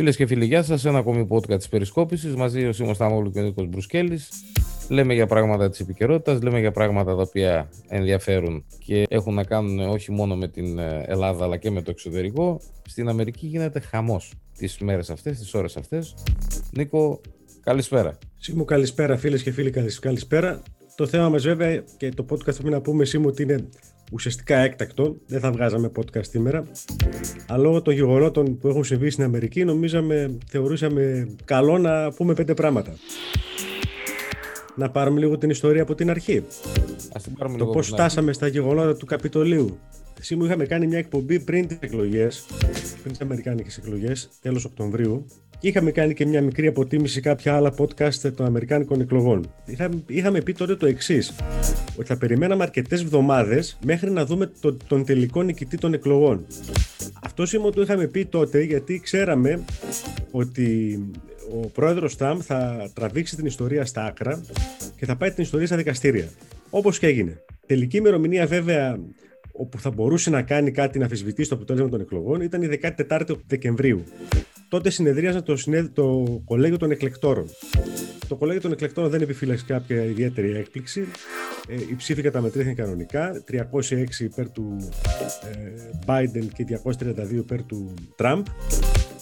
Φίλες και φίλοι, γεια σας. Ένα ακόμη podcast της Περισκόπησης. Μαζί ο Σίμω Σταμόλου και ο Νίκος Μπρουσκέλης. Λέμε για πράγματα της επικαιρότητας, λέμε για πράγματα τα οποία ενδιαφέρουν και έχουν να κάνουν όχι μόνο με την ε, Ελλάδα αλλά και με το εξωτερικό. Στην Αμερική γίνεται χαμός τις μέρες αυτές, τις ώρες αυτές. Νίκο, καλησπέρα. Σίμω, καλησπέρα, φίλες και φίλοι, καλησπέρα. Το θέμα μας, βέβαια, και το podcast που να πούμε Σίμω ότι είναι ουσιαστικά έκτακτο. Δεν θα βγάζαμε podcast σήμερα. Αλλά λόγω των γεγονότων που έχουν συμβεί στην Αμερική, νομίζαμε, θεωρούσαμε καλό να πούμε πέντε πράγματα. Να πάρουμε λίγο την ιστορία από την αρχή. Ας την πάρουμε το λίγο πώς από την αρχή. φτάσαμε στα γεγονότα του Καπιτολίου. Εσύ μου είχαμε κάνει μια εκπομπή πριν τις εκλογές, πριν τις Αμερικάνικες εκλογές, τέλος Οκτωβρίου, και είχαμε κάνει και μια μικρή αποτίμηση κάποια άλλα podcast των Αμερικάνικων εκλογών. Είχαμε, είχαμε πει τότε το εξής, ότι θα περιμέναμε αρκετές εβδομάδες μέχρι να δούμε το, τον τελικό νικητή των εκλογών. Αυτό σήμερα το είχαμε πει τότε γιατί ξέραμε ότι ο πρόεδρος Τραμπ θα τραβήξει την ιστορία στα άκρα και θα πάει την ιστορία στα δικαστήρια. Όπως και έγινε. Τελική ημερομηνία βέβαια όπου θα μπορούσε να κάνει κάτι να αφισβητήσει το αποτέλεσμα των εκλογών ήταν η 14η Δεκεμβρίου. Τότε συνεδρίαζε το, συνέδ... το κολέγιο των εκλεκτόρων. Το κολέγιο των εκλεκτόρων δεν επιφύλαξε κάποια ιδιαίτερη έκπληξη. Ε, οι ψήφοι καταμετρήθηκαν κανονικά. 306 υπέρ του ε, Biden και 232 υπέρ του Τραμπ.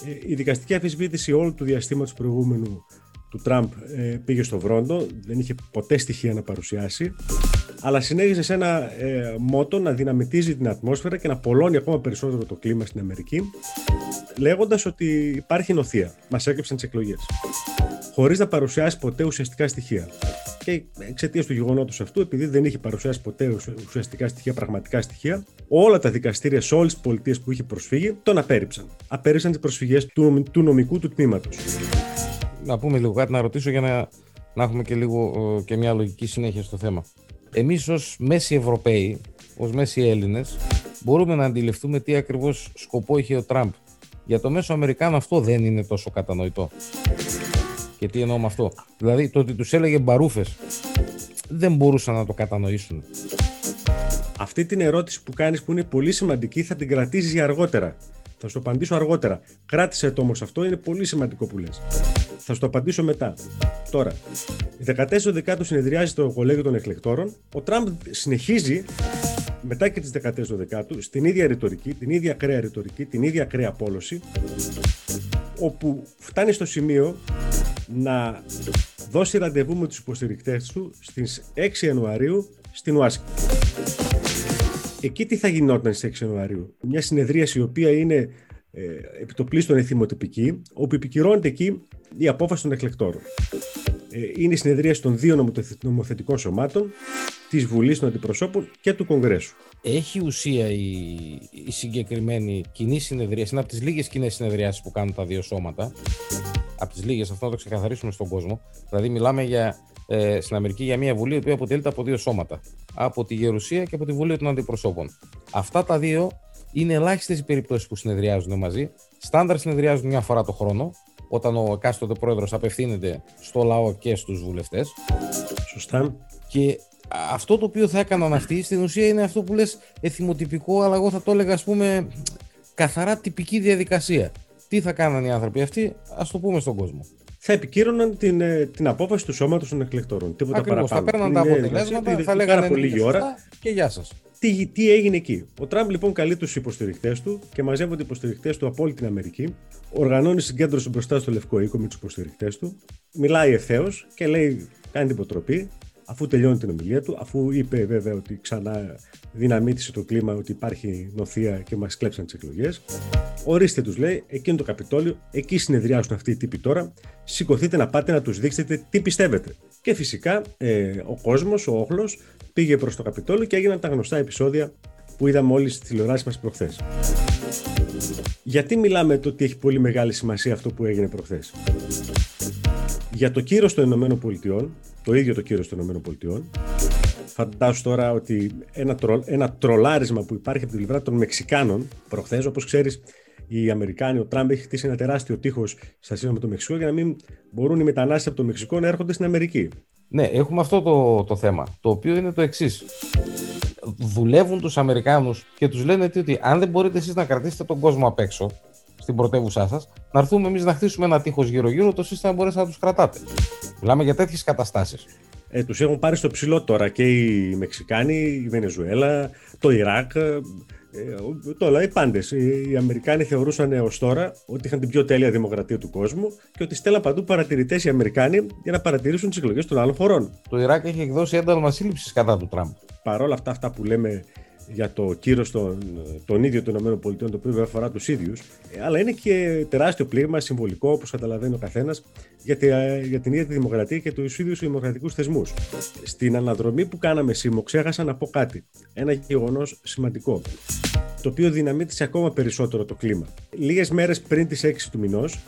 Ε, η δικαστική αφισβήτηση όλου του διαστήματος προηγούμενου του Τραμπ ε, πήγε στο βρόντο. Δεν είχε ποτέ στοιχεία να παρουσιάσει αλλά συνέχισε σε ένα ε, μότο να δυναμητίζει την ατμόσφαιρα και να πολλώνει ακόμα περισσότερο το κλίμα στην Αμερική, λέγοντας ότι υπάρχει νοθεία. Μας έκλεψαν τις εκλογές. Χωρίς να παρουσιάσει ποτέ ουσιαστικά στοιχεία. Και εξαιτίας του γεγονότος αυτού, επειδή δεν είχε παρουσιάσει ποτέ ουσιαστικά στοιχεία, πραγματικά στοιχεία, όλα τα δικαστήρια σε όλες τις πολιτείες που είχε προσφύγει τον απέρριψαν. Απέρριψαν τις προσφυγές του, του νομικού του τμήματος. Να πούμε λίγο κάτι να ρωτήσω για να, να έχουμε και, λίγο, ε, και μια λογική συνέχεια στο θέμα εμείς ως μέση Ευρωπαίοι, ως μέση Έλληνες, μπορούμε να αντιληφθούμε τι ακριβώς σκοπό είχε ο Τραμπ. Για το μέσο Αμερικάνο αυτό δεν είναι τόσο κατανοητό. Και τι εννοώ με αυτό; Δηλαδή το ότι τους έλεγε μπαρούφες δεν μπορούσαν να το κατανοήσουν. Αυτή την ερώτηση που κάνεις που είναι πολύ σημαντική θα την κρατήσεις για αργότερα. Θα σου απαντήσω αργότερα. Κράτησε το όμως αυτό, είναι πολύ σημαντικό που λες. Θα σου το απαντήσω μετά. Τώρα, η 14 Δεκάτου συνεδριάζει το κολέγιο των εκλεκτόρων. Ο Τραμπ συνεχίζει μετά και τις 14 Δεκάτου στην ίδια ρητορική, την ίδια ακραία ρητορική, την ίδια ακραία πόλωση, όπου φτάνει στο σημείο να δώσει ραντεβού με τους υποστηρικτές του στις 6 Ιανουαρίου στην Ουάσιγκτον. Εκεί τι θα γινόταν στις 6 Ιανουαρίου; Μια συνεδρίαση η οποία είναι ε, επιτοπλίστων εθιμοτυπική, όπου επικυρώνεται εκεί η απόφαση των εκλεκτόρων. Ε, είναι η συνεδρίαση των δύο νομοθετικών σωμάτων, της Βουλής των Αντιπροσώπων και του Κογκρέσου. Έχει ουσία η, η συγκεκριμένη κοινή συνεδρίαση, είναι από τις λίγες κοινές συνεδριάσεις που κάνουν τα δύο σώματα, από τις λίγες, αυτό να το ξεκαθαρίσουμε στον κόσμο. Δηλαδή μιλάμε για, ε, στην Αμερική για μια Βουλή που αποτελείται από δύο σώματα, από τη Γερουσία και από τη Βουλή των Αντιπροσώπων. Αυτά τα δύο είναι ελάχιστες οι περιπτώσεις που συνεδριάζουν μαζί. Στάνταρ συνεδριάζουν μια φορά το χρόνο, όταν ο εκάστοτε πρόεδρος απευθύνεται στο λαό και στους βουλευτές. Σωστά. Και αυτό το οποίο θα έκαναν αυτοί στην ουσία είναι αυτό που λες εθιμοτυπικό, αλλά εγώ θα το έλεγα ας πούμε καθαρά τυπική διαδικασία. Τι θα κάνανε οι άνθρωποι αυτοί, ας το πούμε στον κόσμο. Θα επικύρωναν την, ε, την απόφαση του σώματος των εκλεκτόρων. Τίποτα Ακριβώς, παραπάνω. θα παίρναν τα αποτελέσματα, θα λέγανε πολύ λίγη ώρα. και γεια σας τι, τι έγινε εκεί. Ο Τραμπ λοιπόν καλεί τους υποστηρικτέ του και μαζεύονται οι υποστηρικτέ του από όλη την Αμερική. Οργανώνει συγκέντρωση μπροστά στο Λευκό Οίκο με τους υποστηρικτέ του. Μιλάει ευθέως και λέει: Κάνει την υποτροπή. Αφού τελειώνει την ομιλία του, αφού είπε βέβαια ότι ξανά δυναμίτησε το κλίμα, ότι υπάρχει νοθεία και μας κλέψαν τις εκλογές. Ορίστε, τους λέει, εκείνο το Καπιτόλιο, εκεί συνεδριάζουν αυτοί οι τύποι τώρα. Σηκωθείτε να πάτε να τους δείξετε τι πιστεύετε. Και φυσικά ε, ο κόσμος, ο όχλος, πήγε προς το Καπιτόλιο και έγιναν τα γνωστά επεισόδια που είδαμε όλοι στη τηλεοράση μας προχθές. Γιατί μιλάμε το ότι έχει πολύ μεγάλη σημασία αυτό που έγινε προχθές; Για το κύρος των Ηνωμένων Πολιτειών, το ίδιο το κύρος των Ηνωμένων Πολιτειών, φαντάσου τώρα ότι ένα, τρο, ένα τρολάρισμα που υπάρχει από την πλευρά των Μεξικάνων προχθές, όπως ξέρεις, οι Αμερικάνοι, ο Τραμπ έχει χτίσει ένα τεράστιο τείχος στα σύνορα με το Μεξικό για να μην μπορούν οι μετανάστες από το Μεξικό να έρχονται στην Αμερική. Ναι, έχουμε αυτό το, το θέμα, το οποίο είναι το εξής. Δουλεύουν τους Αμερικάνους και τους λένε ότι αν δεν μπορείτε εσείς να κρατήσετε τον κόσμο απ' έξω, στην πρωτεύουσά σας, να έρθουμε εμείς να χτίσουμε ένα τείχος γύρω-γύρω, το σύστημα μπορέσει να τους κρατάτε. Μιλάμε για τέτοιες καταστάσεις. Ε, τους έχουν πάρει στο ψηλό τώρα και οι Μεξικάνοι, η Βενεζουέλα, το Ιράκ, ε, τώρα οι πάντες. Οι Αμερικάνοι θεωρούσαν ω τώρα ότι είχαν την πιο τέλεια δημοκρατία του κόσμου και ότι στέλναν παντού παρατηρητές οι Αμερικάνοι για να παρατηρήσουν τις εκλογές των άλλων χωρών. Το Ιράκ έχει εκδώσει ένταλμα σύλληψης κατά του Τραμπ. Παρόλα αυτά, αυτά που λέμε για το κύρος των, των ίδιων των ΗΠΑ, το οποίο βέβαια αφορά τους ίδιους, ε, αλλά είναι και τεράστιο πλήγμα συμβολικό, όπως καταλαβαίνει ο καθένας, για, για την ίδια τη δημοκρατία και τους ίδιους δημοκρατικούς θεσμούς. Στην αναδρομή που κάναμε σήμερα, ξέχασα να πω κάτι. Ένα γεγονός σημαντικό το οποίο δυναμίτησε ακόμα περισσότερο το κλίμα. Λίγες μέρες πριν τις 6 του μηνός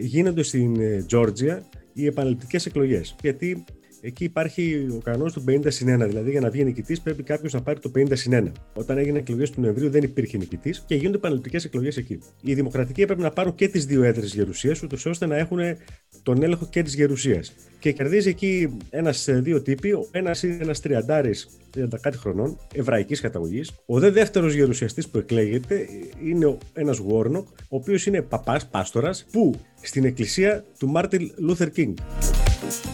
γίνονται στην ε, Τζόρτζια οι επαναληπτικές εκλογές. Γιατί Εκεί υπάρχει ο κανόνας του 50 συν 1. Δηλαδή, για να βγει νικητής, πρέπει κάποιος να πάρει το 50 συν 1. Όταν έγιναν εκλογές του Νοεμβρίου, δεν υπήρχε νικητής και γίνονται επαναληπτικέ εκλογές εκεί. Οι δημοκρατικοί έπρεπε να πάρουν και τις δύο έδρες γερουσίας, ούτως ώστε να έχουν τον έλεγχο και της γερουσίας. Και κερδίζει εκεί ένα-δύο τύποι. Ο ένας είναι ένας τριαντάρης 30 κάτι χρονών, εβραϊκής καταγωγής. Ο δε δεύτερος γερουσιαστής που εκλέγεται είναι ένας Γουόρνοκ, ο οποίος είναι παπάς, πάστορας, που στην εκκλησία του Μάρτιν Λούθερ Κίνγκ.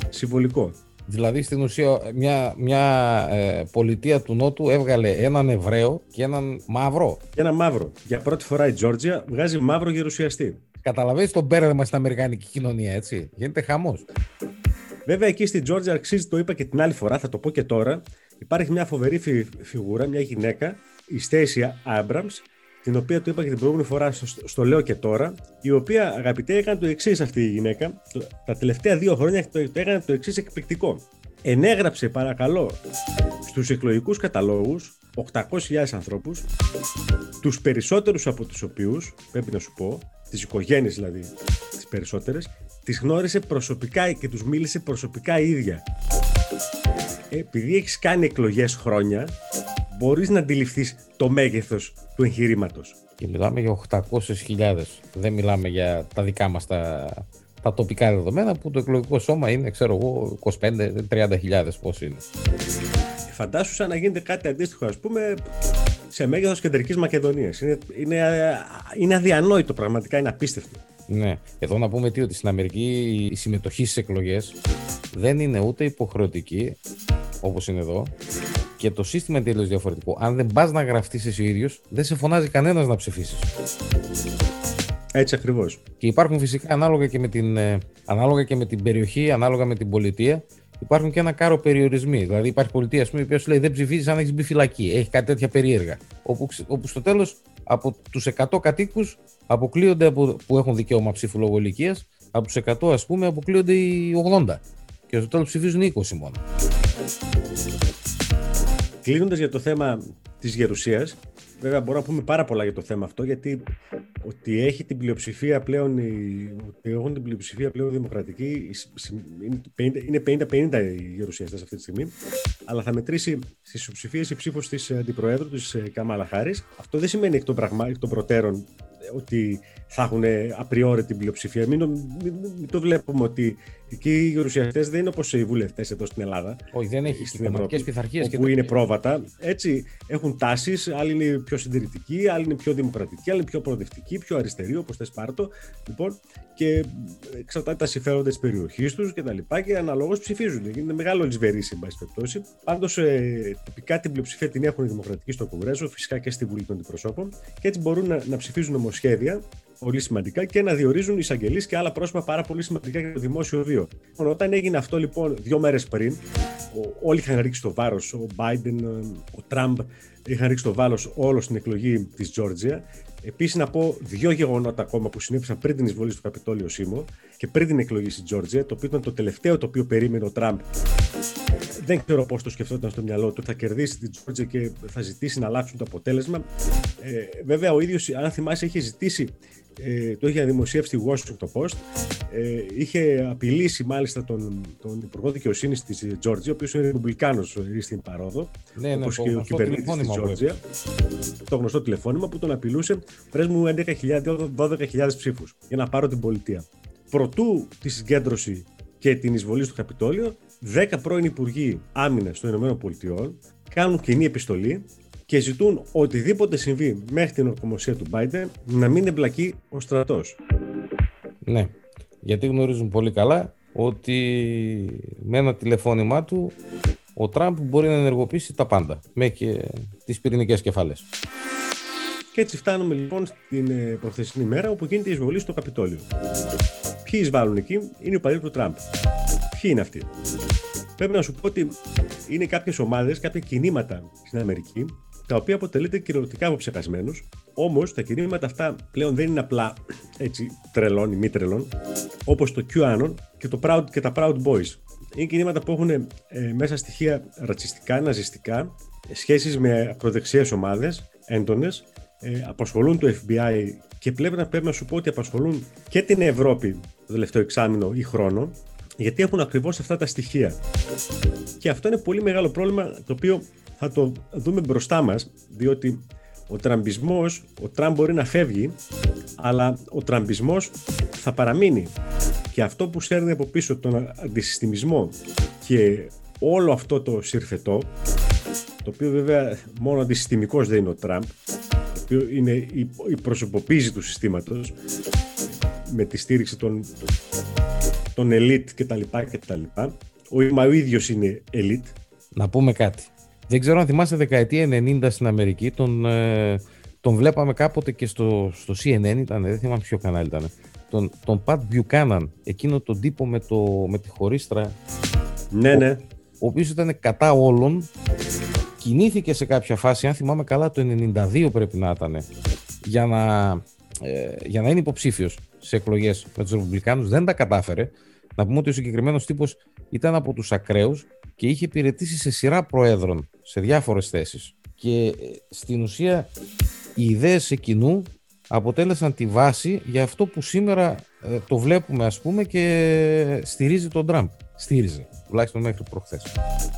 Συμβολικό. Δηλαδή στην ουσία μια, μια ε, πολιτεία του Νότου έβγαλε έναν Εβραίο και έναν μαύρο. Και έναν μαύρο. Για πρώτη φορά η Τζόρτζια βγάζει μαύρο γερουσιαστή. Καταλαβαίνεις το μπέρδεμα στην Αμερικανική κοινωνία, έτσι. Γίνεται χαμός. Βέβαια εκεί στην Τζόρτζια αξίζει, το είπα και την άλλη φορά, θα το πω και τώρα. Υπάρχει μια φοβερή φι, φιγούρα, μια γυναίκα, η Στέισι Άμπραμς, την οποία το είπα και την προηγούμενη φορά, στο, στο λέω και τώρα, η οποία αγαπητέ έκανε το εξής αυτή η γυναίκα. Τα τελευταία δύο χρόνια το, το έκανε το εξής εκπληκτικό. Ενέγραψε, παρακαλώ, στους εκλογικούς καταλόγους 800.000 ανθρώπους, τους περισσότερους από τους οποίους, πρέπει να σου πω, τις οικογένειες δηλαδή, τις περισσότερες, τις γνώρισε προσωπικά και τους μίλησε προσωπικά η ίδια. Επειδή έχεις κάνει εκλογές χρόνια, μπορείς να αντιληφθείς το μέγεθος του εγχειρήματος. Και μιλάμε για 800.000. Δεν μιλάμε για τα δικά μας τα, τα τοπικά δεδομένα που το εκλογικό σώμα είναι, ξέρω εγώ, 25-30.000 πώς είναι. Φαντάσου σαν να γίνεται κάτι αντίστοιχο, ας πούμε, σε μέγεθος κεντρικής Μακεδονίας. Είναι, είναι, είναι αδιανόητο πραγματικά, είναι απίστευτο. Ναι. Εδώ να πούμε τι, ότι στην Αμερική η συμμετοχή στις εκλογές δεν είναι ούτε υποχρεωτική, όπως είναι εδώ, και το σύστημα είναι τελείως διαφορετικό. Αν δεν πας να γραφτείς εσύ ο ίδιος, δεν σε φωνάζει κανένας να ψηφίσεις. Έτσι ακριβώς. Και υπάρχουν φυσικά ανάλογα και, με την, ε, ανάλογα και με την περιοχή, ανάλογα με την πολιτεία, υπάρχουν και ένα κάρο περιορισμοί. Δηλαδή, υπάρχει πολιτεία πούμε, η οποία σου λέει δεν ψηφίζεις αν έχεις μπει φυλακή. Έχει κάτι τέτοια περίεργα. Όπου, όπου στο τέλος από τους 100 κατοίκους αποκλείονται από, που έχουν δικαίωμα ψήφου λόγω ηλικίας, από τους 100 ας πούμε αποκλείονται οι 80. Και στο τέλος ψηφίζουν 20 μόνο. Κλείνοντας για το θέμα της γερουσίας, βέβαια μπορούμε να πούμε πάρα πολλά για το θέμα αυτό, γιατί ότι έχει την πλειοψηφία πλέον, ότι έχουν την πλειοψηφία πλέον δημοκρατική, είναι 50-50 οι γερουσιαστές αυτή τη στιγμή, αλλά θα μετρήσει στις ισοψηφίε η ψήφος της αντιπροέδρου της ε, Καμάλα Χάρης. Αυτό δεν σημαίνει εκ των, πραγμα... εκ των προτέρων ότι θα έχουν απριόρι την πλειοψηφία. Μην, μην, μην το βλέπουμε ότι εκεί οι γερουσιαστέ δεν είναι όπως οι βουλευτές εδώ στην Ελλάδα. Όχι, δεν έχει στην Ευρώπη. πειθαρχίες. Όπου είναι πρόβατα. Έτσι έχουν τάσεις. Άλλοι είναι πιο συντηρητικοί, άλλοι είναι πιο δημοκρατικοί, άλλοι είναι πιο προοδευτικοί, πιο αριστεροί, όπως θες πάρτο. Λοιπόν, και εξαρτάται τα συμφέροντα της περιοχής τους κτλ. Και, και αναλόγως ψηφίζουν. Είναι μεγάλο λησβερή, εν πάση περιπτώσει. Πάντως, ε, τοπικά την πλειοψηφία την έχουν οι δημοκρατικοί στο Κογκρέσο, φυσικά και στη Βουλή των Αντιπροσώπων. Και έτσι μπορούν να, να ψηφίζουν νομοσχέδια πολύ σημαντικά και να διορίζουν εισαγγελείς και άλλα πρόσωπα πάρα πολύ σημαντικά για το δημόσιο βίο. Λοιπόν, όταν έγινε αυτό λοιπόν δύο μέρες πριν, όλοι είχαν ρίξει το βάρος, ο Biden, ο Τραμπ είχαν ρίξει το βάρος όλο στην εκλογή της Τζόρτζια. Επίσης, να πω δύο γεγονότα ακόμα που συνέβησαν πριν την εισβολή στο Καπιτόλιο Σίμω και πριν την εκλογή στη Τζόρτζια, το οποίο ήταν το τελευταίο το οποίο περίμενε ο Τραμπ. Δεν ξέρω πώς το σκεφτόταν στο μυαλό του. Θα κερδίσει την Τζόρτζια και θα ζητήσει να αλλάξουν το αποτέλεσμα. Ε, βέβαια, ο ίδιος, αν θυμάσαι, είχε ζητήσει ε, το είχε δημοσιεύσει στη Washington Post. Ε, είχε απειλήσει μάλιστα τον, τον Υπουργό Δικαιοσύνης της Τζόρτζια, ο οποίος είναι Ρεπουμπλικάνος στην παρόδο, ναι, ναι, και ο κυβερνήτης της Τζόρτζια. Το γνωστό τηλεφώνημα που τον απειλούσε, πε μου 11.000-12.000 ψήφους για να πάρω την πολιτεία. Προτού τη συγκέντρωση και την εισβολή στο Καπιτόλιο, 10 πρώην Υπουργοί Άμυνας των ΗΠΑ κάνουν κοινή επιστολή και ζητούν οτιδήποτε συμβεί μέχρι την ορκομοσία του Biden να μην εμπλακεί ο στρατός. Ναι, γιατί γνωρίζουν πολύ καλά ότι με ένα τηλεφώνημά του ο Τραμπ μπορεί να ενεργοποιήσει τα πάντα, μέχρι και τις πυρηνικές κεφάλες. Και έτσι φτάνουμε λοιπόν στην ε, προχθεσινή μέρα όπου γίνεται η εισβολή στο Καπιτόλιο. Ποιοι εισβάλλουν εκεί είναι οι παλιοί του Τραμπ. Ποιοι είναι αυτοί. Πρέπει να σου πω ότι είναι κάποιες ομάδες, κάποια κινήματα στην Αμερική, τα οποία αποτελείται κυριολεκτικά από ψεκασμένους. Όμως τα κινήματα αυτά πλέον δεν είναι απλά έτσι τρελών ή μη τρελών, όπως το QAnon και, το Proud, και τα Proud Boys. Είναι κινήματα που έχουν ε, μέσα στοιχεία ρατσιστικά, ναζιστικά, σχέσεις με ακροδεξιές ομάδες, έντονες, ε, απασχολούν το FBI και πλέον πρέπει να σου πω ότι απασχολούν και την Ευρώπη το τελευταίο εξάμεινο ή χρόνο, γιατί έχουν ακριβώς αυτά τα στοιχεία. Και αυτό είναι πολύ μεγάλο πρόβλημα το οποίο θα το δούμε μπροστά μας, διότι ο τραμπισμός, ο Τραμπ μπορεί να φεύγει, αλλά ο τραμπισμός θα παραμείνει. Και αυτό που σέρνει από πίσω τον αντισυστημισμό και όλο αυτό το συρφετό, το οποίο βέβαια μόνο αντισυστημικός δεν είναι ο Τραμπ, το οποίο είναι η προσωποποίηση του συστήματος, με τη στήριξη των, των elite κτλ. κτλ. Ο, μα ο ίδιος είναι elite. Να πούμε κάτι. Δεν ξέρω αν θυμάστε δεκαετία 90 στην Αμερική, τον, ε, τον βλέπαμε κάποτε και στο, στο CNN ήταν, δεν θυμάμαι ποιο κανάλι ήταν. Τον, τον Pat Buchanan, εκείνο τον τύπο με, το, με τη χωρίστρα. Ναι, ναι. Ο, ο οποίος ήταν κατά όλων. Κινήθηκε σε κάποια φάση, αν θυμάμαι καλά, το 92 πρέπει να ήταν, για να, ε, για να είναι υποψήφιος σε εκλογές με του Ρεπουμπλικάνου. Δεν τα κατάφερε. Να πούμε ότι ο συγκεκριμένος τύπος ήταν από τους ακραίους και είχε υπηρετήσει σε σειρά προέδρων σε διάφορες θέσεις. Και ε, στην ουσία οι ιδέες εκείνου αποτέλεσαν τη βάση για αυτό που σήμερα ε, το βλέπουμε ας πούμε και στηρίζει τον Τραμπ. Στήριζε, τουλάχιστον μέχρι προχθές.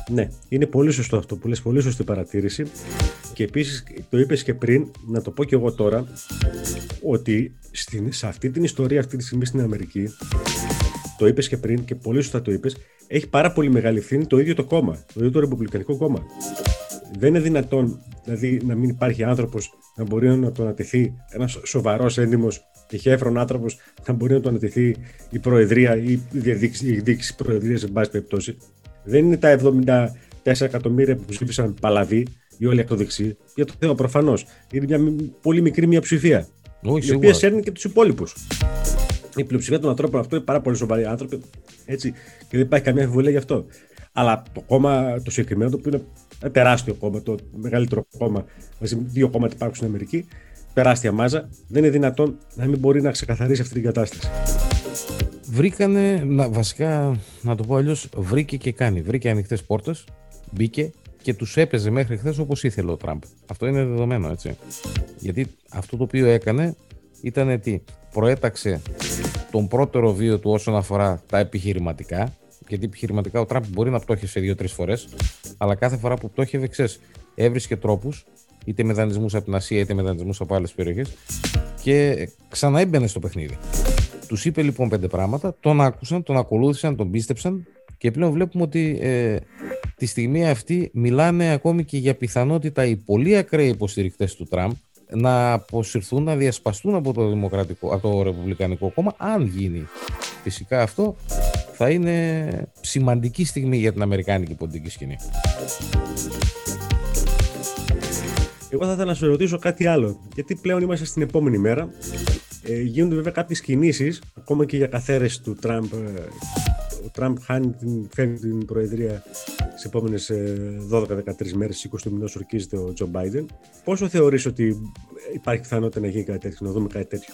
Ναι, είναι πολύ σωστό αυτό που λες, πολύ σωστή παρατήρηση. Και επίσης το είπες και πριν, να το πω και εγώ τώρα, ότι στην, σε αυτή την ιστορία αυτή τη στιγμή στην Αμερική, το είπες και πριν και πολύ σωστά το είπες, έχει πάρα πολύ μεγάλη ευθύνη το ίδιο το κόμμα, το ίδιο το Ρεπουμπλικανικό κόμμα. Δεν είναι δυνατόν δηλαδή, να μην υπάρχει άνθρωπος να μπορεί να το ανατεθεί, ένας σοβαρός έντιμος και χέφρον άνθρωπος να μπορεί να το ανατεθεί η Προεδρία ή η διεκδίκηση Προεδρίας, σε πάση περιπτώσει. Δεν είναι τα 74 εκατομμύρια που ψήφισαν παλαβή ή όλοι ακροδεξιοί. Για το θέμα προφανώς. Είναι μια πολύ μικρή μια ψηφία. η οποία σέρνει και τους υπόλοιπους η πλειοψηφία των ανθρώπων αυτό είναι πάρα πολύ σοβαροί άνθρωποι. Έτσι, και δεν υπάρχει καμία αμφιβολία γι' αυτό. Αλλά το κόμμα, το συγκεκριμένο, το οποίο είναι ένα τεράστιο κόμμα, το μεγαλύτερο κόμμα, μαζί με δύο κόμματα υπάρχουν στην Αμερική, τεράστια μάζα, δεν είναι δυνατόν να μην μπορεί να ξεκαθαρίσει αυτή την κατάσταση. Βρήκανε, να, βασικά να το πω αλλιώς, βρήκε και κάνει. Βρήκε ανοιχτές πόρτες, μπήκε και τους έπαιζε μέχρι χθες όπως ήθελε ο Τραμπ. Αυτό είναι δεδομένο, έτσι. Γιατί αυτό το οποίο έκανε ήταν τι, προέταξε τον πρώτο βίο του όσον αφορά τα επιχειρηματικά. Γιατί επιχειρηματικά ο Τραμπ μπορεί να πτώχευσε δύο-τρεις φορές, αλλά κάθε φορά που πτώχευε, ξέρεις, έβρισκε τρόπους, είτε με δανεισμούς από την Ασία είτε με δανεισμούς από άλλες περιοχές, και ξαναέμπαινε στο παιχνίδι. Τους είπε λοιπόν πέντε πράγματα, τον άκουσαν, τον ακολούθησαν, τον πίστεψαν και πλέον βλέπουμε ότι ε, τη στιγμή αυτή μιλάνε ακόμη και για πιθανότητα οι πολύ ακραίοι υποστηρικτές του Τραμπ να αποσυρθούν, να διασπαστούν από το, δημοκρατικό, από το Ρεπουμπλικανικό κόμμα, αν γίνει. Φυσικά αυτό θα είναι σημαντική στιγμή για την Αμερικάνικη πολιτική σκηνή. Εγώ θα ήθελα να σου ρωτήσω κάτι άλλο. Γιατί πλέον είμαστε στην επόμενη μέρα. Ε, γίνονται βέβαια κάποιες κινήσεις, ακόμα και για καθαίρεση του Τραμπ. Ε, ο Τραμπ χάνει την, φέρνει την Προεδρία τις επόμενες 12-13 μέρες, 20 του μηνός ορκίζεται ο Τζο Μπάιντεν. Πόσο θεωρείς ότι υπάρχει πιθανότητα να γίνει κάτι τέτοιο, να δούμε κάτι τέτοιο;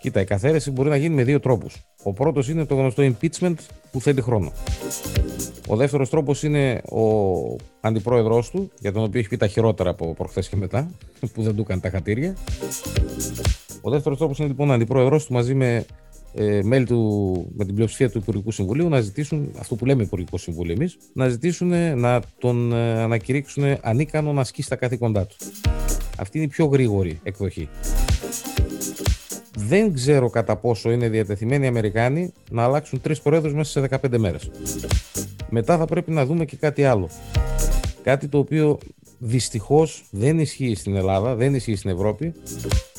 Κοίτα, η καθαίρεση μπορεί να γίνει με δύο τρόπους. Ο πρώτος είναι το γνωστό impeachment που θέλει χρόνο. Ο δεύτερος τρόπος είναι ο αντιπρόεδρός του, για τον οποίο έχει πει τα χειρότερα από προχθές και μετά, που δεν του έκανε τα χατήρια. Ο δεύτερος τρόπος είναι λοιπόν ο αντιπρόεδρός του μαζί με ε, μέλη του, με την πλειοψηφία του Υπουργικού Συμβουλίου να ζητήσουν, αυτό που λέμε Υπουργικό Συμβούλιο εμείς, να ζητήσουν να τον ε, ανακηρύξουν ανίκανο να ασκήσει τα καθήκοντά τους. Αυτή είναι η πιο γρήγορη εκδοχή. Δεν ξέρω κατά πόσο είναι διατεθειμένοι οι Αμερικάνοι να αλλάξουν τρεις προέδρους μέσα σε 15 μέρες. Μετά θα πρέπει να δούμε και κάτι άλλο. Κάτι το οποίο δυστυχώς δεν ισχύει στην Ελλάδα, δεν ισχύει στην Ευρώπη,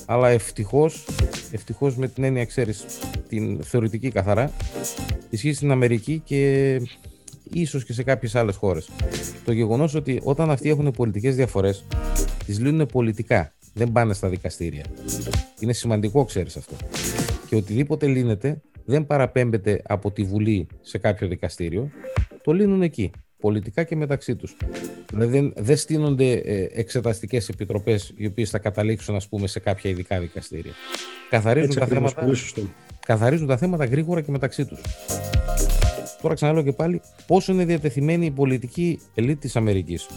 αλλά ευτυχώς, ευτυχώς με την έννοια ξέρεις την θεωρητική καθαρά, ισχύει στην Αμερική και ίσως και σε κάποιες άλλες χώρες. Το γεγονός ότι όταν αυτοί έχουν πολιτικές διαφορές, τις λύνουν πολιτικά, δεν πάνε στα δικαστήρια. Είναι σημαντικό, ξέρεις αυτό. Και οτιδήποτε λύνεται δεν παραπέμπεται από τη Βουλή σε κάποιο δικαστήριο, το λύνουν εκεί, πολιτικά και μεταξύ τους. Δηλαδή δεν, δεν στείνονται ε, εξεταστικές επιτροπές οι οποίες θα καταλήξουν ας πούμε, σε κάποια ειδικά δικαστήρια. Καθαρίζουν, τα θέματα, καθαρίζουν τα θέματα γρήγορα και μεταξύ τους. Τώρα ξαναλέω και πάλι πόσο είναι διατεθειμένη η πολιτική ελίτ της Αμερικής.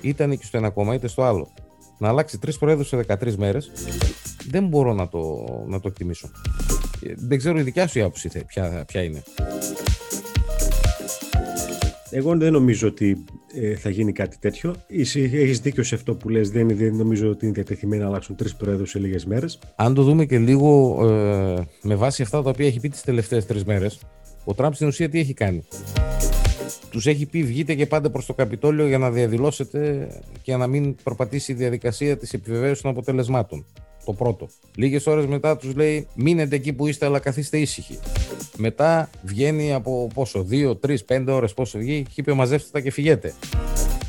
Είτε και στο ένα κόμμα είτε στο άλλο. Να αλλάξει τρεις προέδρους σε 13 μέρες δεν μπορώ να το, να το εκτιμήσω. Ε, δεν ξέρω η δικιά σου η άποψη ποια, ποια είναι. Εγώ δεν νομίζω ότι ε, θα γίνει κάτι τέτοιο. Έχεις δίκιο σε αυτό που λες. Δεν, δεν νομίζω ότι είναι διατεθειμένοι να αλλάξουν τρεις προέδρους σε λίγες μέρες. Αν το δούμε και λίγο ε, με βάση αυτά τα οποία έχει πει τις τελευταίες τρεις μέρες, ο Τραμπ στην ουσία τι έχει κάνει; Τους έχει πει βγείτε και πάτε προς το Καπιτόλιο για να διαδηλώσετε και να μην προπατήσει η διαδικασία της επιβεβαίωσης των αποτελεσμάτων το πρώτο. Λίγες ώρες μετά τους λέει μείνετε εκεί που είστε αλλά καθίστε ήσυχοι. Μετά βγαίνει από πόσο, 2, 3, 5 ώρες, πόσο βγει, χίπιο μαζεύστε τα και φυγέτε.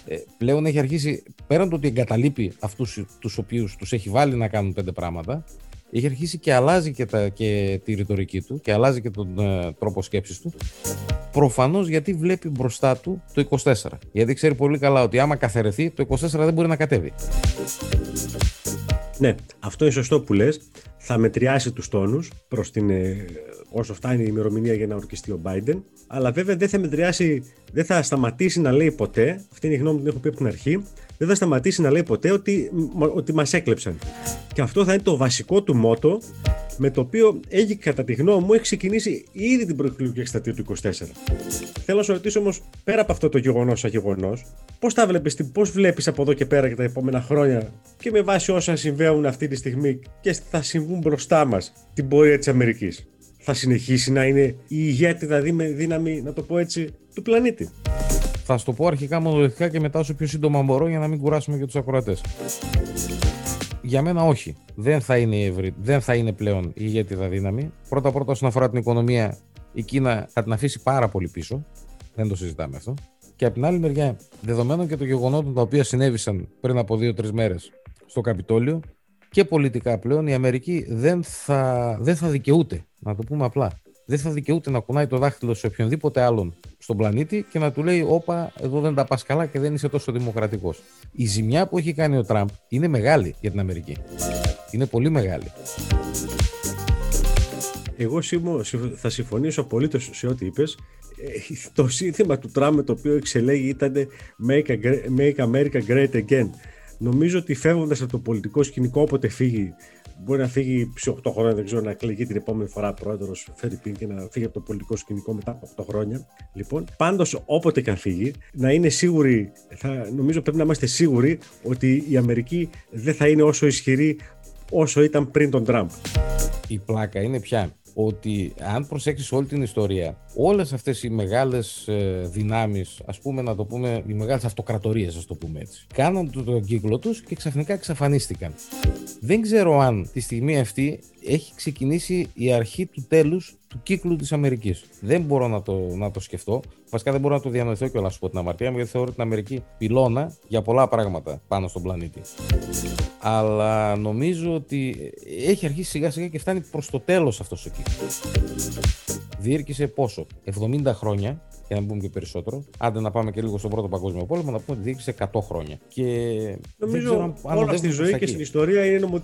Ε, πλέον έχει αρχίσει, πέραν το ότι εγκαταλείπει αυτούς τους οποίους, τους έχει βάλει να κάνουν πέντε πράγματα, έχει αρχίσει και αλλάζει και, τα, και τη ρητορική του και αλλάζει και τον ε, τρόπο σκέψης του Προφανώς γιατί βλέπει μπροστά του το 24 γιατί ξέρει πολύ καλά ότι άμα καθαρεθεί το 24 δεν μπορεί να κατέβει ναι, αυτό είναι σωστό που λες. Θα μετριάσει τους τόνους προς την, ε, όσο φτάνει η ημερομηνία για να ορκιστεί ο Biden. Αλλά βέβαια δεν θα μετριάσει, δεν θα σταματήσει να λέει ποτέ, αυτή είναι η γνώμη που την έχω πει από την αρχή, δεν θα σταματήσει να λέει ποτέ ότι, ότι μας έκλεψαν. Και αυτό θα είναι το βασικό του μότο με το οποίο έχει κατά τη γνώμη μου έχει ξεκινήσει ήδη την προεκλογική εκστατεία του 24. Θέλω να σου ρωτήσω όμως, πέρα από αυτό το γεγονός σαν γεγονός, πώς τα βλέπεις, πώς βλέπεις από εδώ και πέρα και τα επόμενα χρόνια και με βάση όσα συμβαίνουν αυτή τη στιγμή και θα συμβούν μπροστά μας την πορεία της Αμερικής. Θα συνεχίσει να είναι η ηγέτη, δηλαδή με δύναμη, να το πω έτσι, του πλανήτη. Θα σου το πω αρχικά μονολεκτικά και μετά όσο πιο σύντομα μπορώ για να μην κουράσουμε και τους ακροατές. Για μένα όχι. Δεν θα είναι, ευρύ, δεν θα είναι πλέον η ηγέτιδα δύναμη. Πρώτα πρώτα όσον αφορά την οικονομία, η Κίνα θα την αφήσει πάρα πολύ πίσω. Δεν το συζητάμε αυτό. Και από την άλλη μεριά, δεδομένων και των γεγονότων τα οποία συνέβησαν πριν από δύο-τρεις μέρες στο Καπιτόλιο και πολιτικά πλέον, η Αμερική δεν θα, δεν θα δικαιούται, να το πούμε απλά, δεν θα δικαιούται να κουνάει το δάχτυλο σε οποιονδήποτε άλλον στον πλανήτη και να του λέει: Όπα, εδώ δεν τα πας καλά και δεν είσαι τόσο δημοκρατικός. Η ζημιά που έχει κάνει ο Τραμπ είναι μεγάλη για την Αμερική. Είναι πολύ μεγάλη. Εγώ θα συμφωνήσω απολύτως σε ό,τι είπες. Ε, το σύνθημα του Τραμπ το οποίο εξελέγει ήταν Make, Make America Great Again. Νομίζω ότι φεύγοντας από το πολιτικό σκηνικό όποτε φύγει μπορεί να φύγει σε 8 χρόνια, δεν ξέρω, να εκλεγεί την επόμενη φορά πρόεδρος Φερρυπίν και να φύγει από το πολιτικό σκηνικό μετά από 8 χρόνια. Λοιπόν, πάντως όποτε και αν φύγει, να είναι σίγουροι, θα, νομίζω πρέπει να είμαστε σίγουροι ότι η Αμερική δεν θα είναι όσο ισχυρή όσο ήταν πριν τον Τραμπ. Η πλάκα είναι πια ότι αν προσέξεις όλη την ιστορία, όλες αυτές οι μεγάλες ε, δυνάμεις, ας πούμε να το πούμε, οι μεγάλες αυτοκρατορίες, ας το πούμε έτσι, κάναν τον κύκλο τους και ξαφνικά εξαφανίστηκαν. Δεν ξέρω αν τη στιγμή αυτή έχει ξεκινήσει η αρχή του τέλους του κύκλου της Αμερικής. Δεν μπορώ να το, να το σκεφτώ. Βασικά δεν μπορώ να το διανοηθώ και όλα σου πω την αμαρτία μου, γιατί θεωρώ την Αμερική πυλώνα για πολλά πράγματα πάνω στον πλανήτη. Αλλά νομίζω ότι έχει αρχίσει σιγά σιγά και φτάνει προς το τέλος αυτός ο κύκλος. Διήρκησε πόσο, 70 χρόνια για να μην πούμε και περισσότερο. Άντε να πάμε και λίγο στον Πρώτο Παγκόσμιο Πόλεμο, να πούμε ότι διήρκησε 100 χρόνια. Και Νομίζω δεν ξέρω αν όλα στη ζωή και στην ιστορία είναι νομο...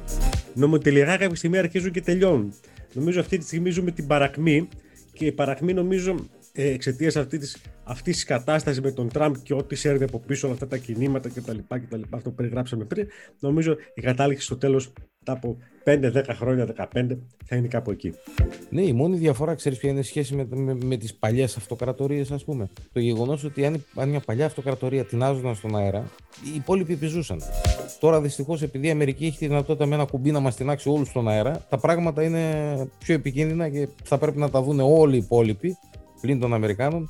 νομοτελειακά κάποια στιγμή αρχίζουν και τελειώνουν. Νομίζω αυτή τη στιγμή ζούμε την παρακμή και η παρακμή νομίζω ε, εξαιτίας αυτή της αυτής της κατάστασης με τον Τραμπ και ό,τι σέρνει από πίσω όλα αυτά τα κινήματα κτλ. Αυτό που περιγράψαμε πριν, νομίζω η κατάληξη στο τέλος μετά από 5-10 χρόνια, 15 θα είναι κάπου εκεί. Ναι, η μόνη διαφορά, ξέρεις ποια είναι η σχέση με, με, με τις παλιές αυτοκρατορίες, ας πούμε. Το γεγονός ότι αν, αν μια παλιά αυτοκρατορία τεινάζονταν στον αέρα, οι υπόλοιποι επιζούσαν. Τώρα δυστυχώς, επειδή η Αμερική έχει τη δυνατότητα με ένα κουμπί να μας τεινάξει όλους στον αέρα, τα πράγματα είναι πιο επικίνδυνα και θα πρέπει να τα δουν όλοι οι υπόλοιποι πλην των Αμερικάνων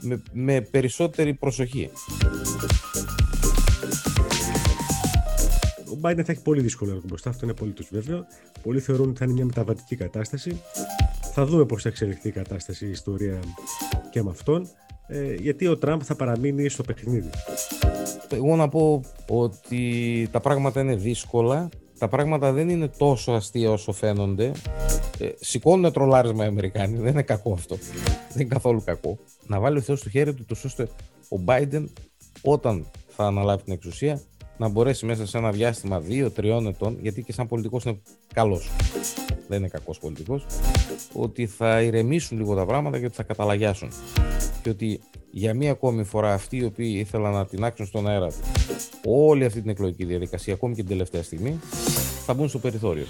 με, με περισσότερη προσοχή. Biden θα έχει πολύ δύσκολο έργο μπροστά, αυτό είναι απολύτως βέβαιο. Πολλοί θεωρούν ότι θα είναι μια μεταβατική κατάσταση. Θα δούμε πώς θα εξελιχθεί η κατάσταση, η ιστορία και με αυτόν. Ε, γιατί ο Τραμπ θα παραμείνει στο παιχνίδι. Εγώ να πω ότι τα πράγματα είναι δύσκολα. Τα πράγματα δεν είναι τόσο αστεία όσο φαίνονται. Ε, σηκώνουν τρολάρισμα οι Αμερικάνοι. Δεν είναι κακό αυτό. Δεν είναι καθόλου κακό. Να βάλει ο Θεός στο χέρι του, τόσο ώστε ο Biden όταν θα αναλάβει την εξουσία να μπορέσει μέσα σε ένα διάστημα 2-3 ετών, γιατί και σαν πολιτικός είναι καλός, δεν είναι κακός πολιτικός, ότι θα ηρεμήσουν λίγο τα πράγματα και ότι θα καταλαγιάσουν. Και ότι για μία ακόμη φορά αυτοί οι οποίοι ήθελαν να την άξουν στον αέρα όλη αυτή την εκλογική διαδικασία, ακόμη και την τελευταία στιγμή, θα μπουν στο περιθώριο.